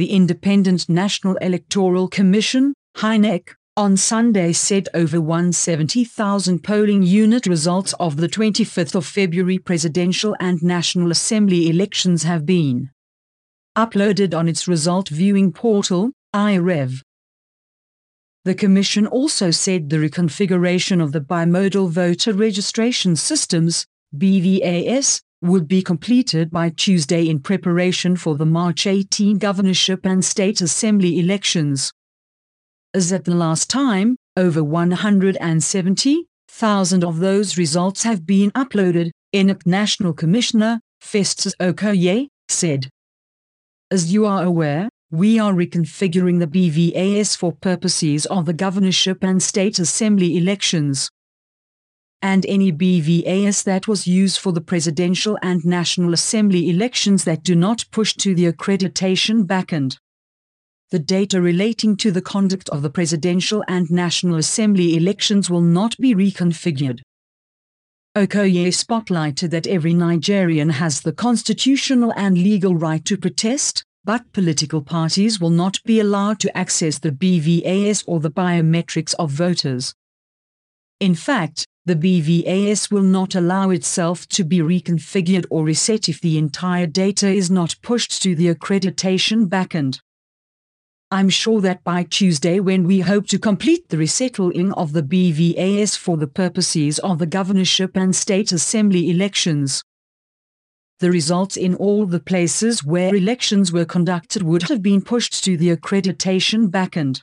The Independent National Electoral Commission, INEC, on Sunday said over 170,000 polling unit results of the 25th of February presidential and National Assembly elections have been uploaded on its result viewing portal, iRev. The Commission also said the reconfiguration of the bimodal voter registration systems, BVAS, would be completed by Tuesday in preparation for the March 18 governorship and state assembly elections. As at the last time, over 170,000 of those results have been uploaded, INEC National Commissioner, Festus Okoye, said. As you are aware, we are reconfiguring the BVAS for purposes of the governorship and state assembly elections and any BVAS that was used for the presidential and National Assembly elections that do not push to the accreditation backend. The data relating to the conduct of the presidential and National Assembly elections will not be reconfigured. Okoye spotlighted that every Nigerian has the constitutional and legal right to protest, but political parties will not be allowed to access the BVAS or the biometrics of voters. In fact, the BVAS will not allow itself to be reconfigured or reset if the entire data is not pushed to the accreditation backend. I'm sure that by Tuesday, when we hope to complete the resettling of the BVAS for the purposes of the governorship and state assembly elections, the results in all the places where elections were conducted would have been pushed to the accreditation backend.